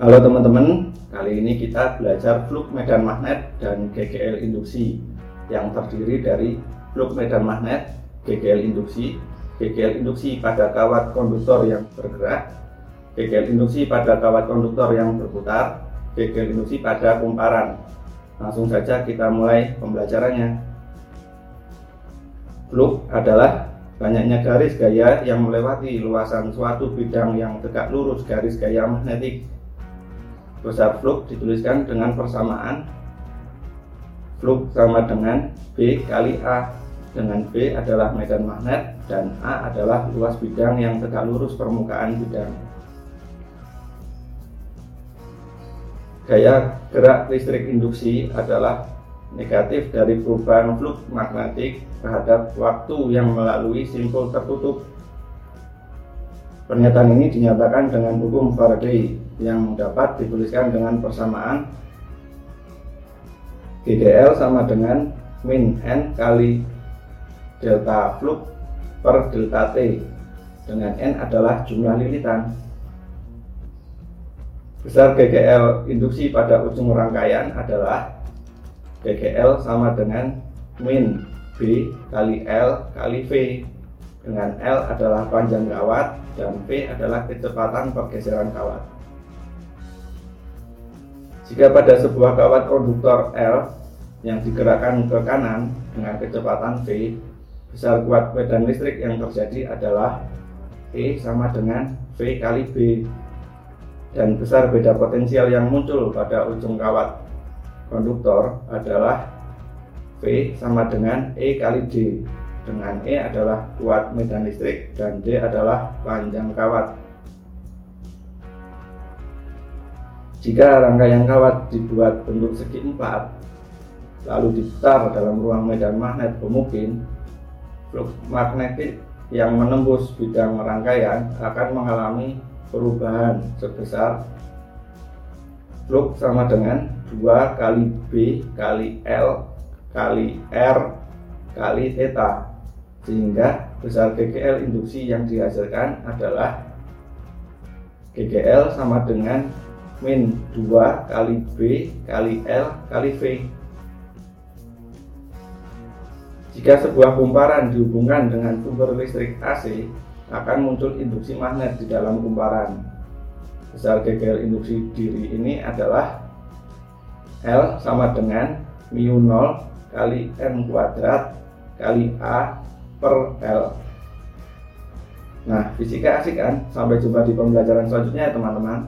Halo teman-teman, kali ini kita belajar fluk medan magnet dan GGL induksi yang terdiri dari fluk medan magnet, GGL induksi, GGL induksi pada kawat konduktor yang bergerak, GGL induksi pada kawat konduktor yang berputar, GGL induksi pada kumparan. Langsung saja kita mulai pembelajarannya. Fluk adalah banyaknya garis gaya yang melewati luasan suatu bidang yang tegak lurus garis gaya magnetik besar flux dituliskan dengan persamaan flux sama dengan B kali A. Dengan B adalah medan magnet dan A adalah luas bidang yang tegak lurus permukaan bidang. Gaya gerak listrik induksi adalah negatif dari perubahan flux magnetik terhadap waktu yang melalui simpul tertutup Pernyataan ini dinyatakan dengan hukum Faraday yang dapat dituliskan dengan persamaan GDL sama dengan min N kali delta flux per delta T. Dengan N adalah jumlah lilitan. Besar GGL induksi pada ujung rangkaian adalah GGL sama dengan min B kali L kali V dengan L adalah panjang kawat dan V adalah kecepatan pergeseran kawat. Jika pada sebuah kawat konduktor L yang digerakkan ke kanan dengan kecepatan V, besar kuat medan listrik yang terjadi adalah E sama dengan V kali B dan besar beda potensial yang muncul pada ujung kawat konduktor adalah V sama dengan E kali D dengan E adalah kuat medan listrik dan D adalah panjang kawat. Jika rangkaian kawat dibuat bentuk segi empat, lalu diputar dalam ruang medan magnet pemungkin, flux magnetik yang menembus bidang rangkaian akan mengalami perubahan sebesar flux sama dengan 2 kali B kali L kali R kali theta sehingga besar GGL induksi yang dihasilkan adalah GGL sama dengan min 2 kali B kali L kali V. Jika sebuah kumparan dihubungkan dengan sumber listrik AC akan muncul induksi magnet di dalam kumparan. Besar GGL induksi diri ini adalah L sama dengan mu 0 kali M kuadrat kali A per L. Nah, fisika asik kan? Sampai jumpa di pembelajaran selanjutnya ya teman-teman.